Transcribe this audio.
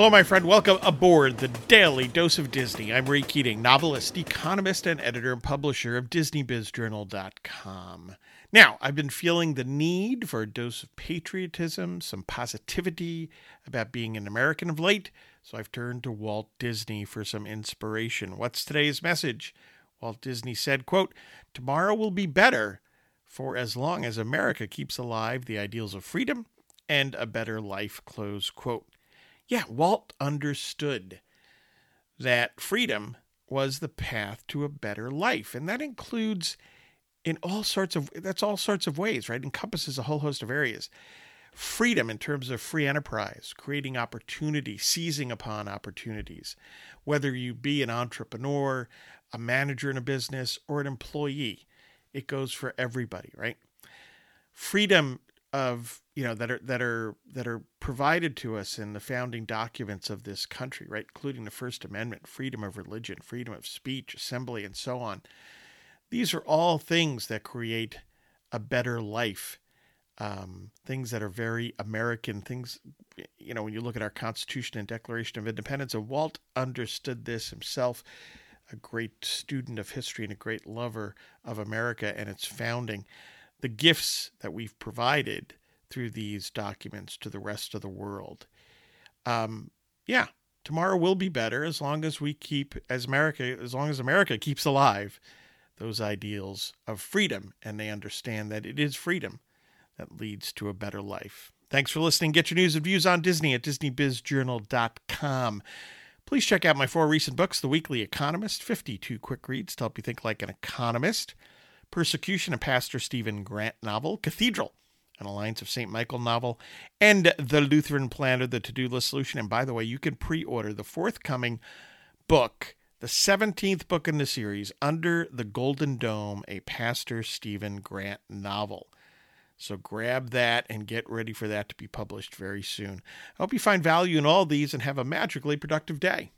Hello, my friend. Welcome aboard the Daily Dose of Disney. I'm Ray Keating, novelist, economist, and editor and publisher of DisneyBizJournal.com. Now, I've been feeling the need for a dose of patriotism, some positivity about being an American of late, so I've turned to Walt Disney for some inspiration. What's today's message? Walt Disney said, quote, Tomorrow will be better for as long as America keeps alive the ideals of freedom and a better life, close quote. Yeah, Walt understood that freedom was the path to a better life. And that includes in all sorts of that's all sorts of ways, right? Encompasses a whole host of areas. Freedom in terms of free enterprise, creating opportunity, seizing upon opportunities, whether you be an entrepreneur, a manager in a business, or an employee. It goes for everybody, right? Freedom of you know that are that are that are provided to us in the founding documents of this country right including the first amendment freedom of religion freedom of speech assembly and so on. These are all things that create a better life um, things that are very american things you know when you look at our constitution and declaration of independence and walt understood this himself a great student of history and a great lover of america and its founding the gifts that we've provided through these documents to the rest of the world. Um, yeah, tomorrow will be better as long as we keep, as America, as long as America keeps alive those ideals of freedom and they understand that it is freedom that leads to a better life. Thanks for listening. Get your news and views on Disney at DisneyBizJournal.com. Please check out my four recent books The Weekly Economist, 52 quick reads to help you think like an economist. Persecution, a Pastor Stephen Grant novel, Cathedral, an Alliance of St. Michael novel, and The Lutheran Planner, the to do list solution. And by the way, you can pre order the forthcoming book, the 17th book in the series, Under the Golden Dome, a Pastor Stephen Grant novel. So grab that and get ready for that to be published very soon. I hope you find value in all these and have a magically productive day.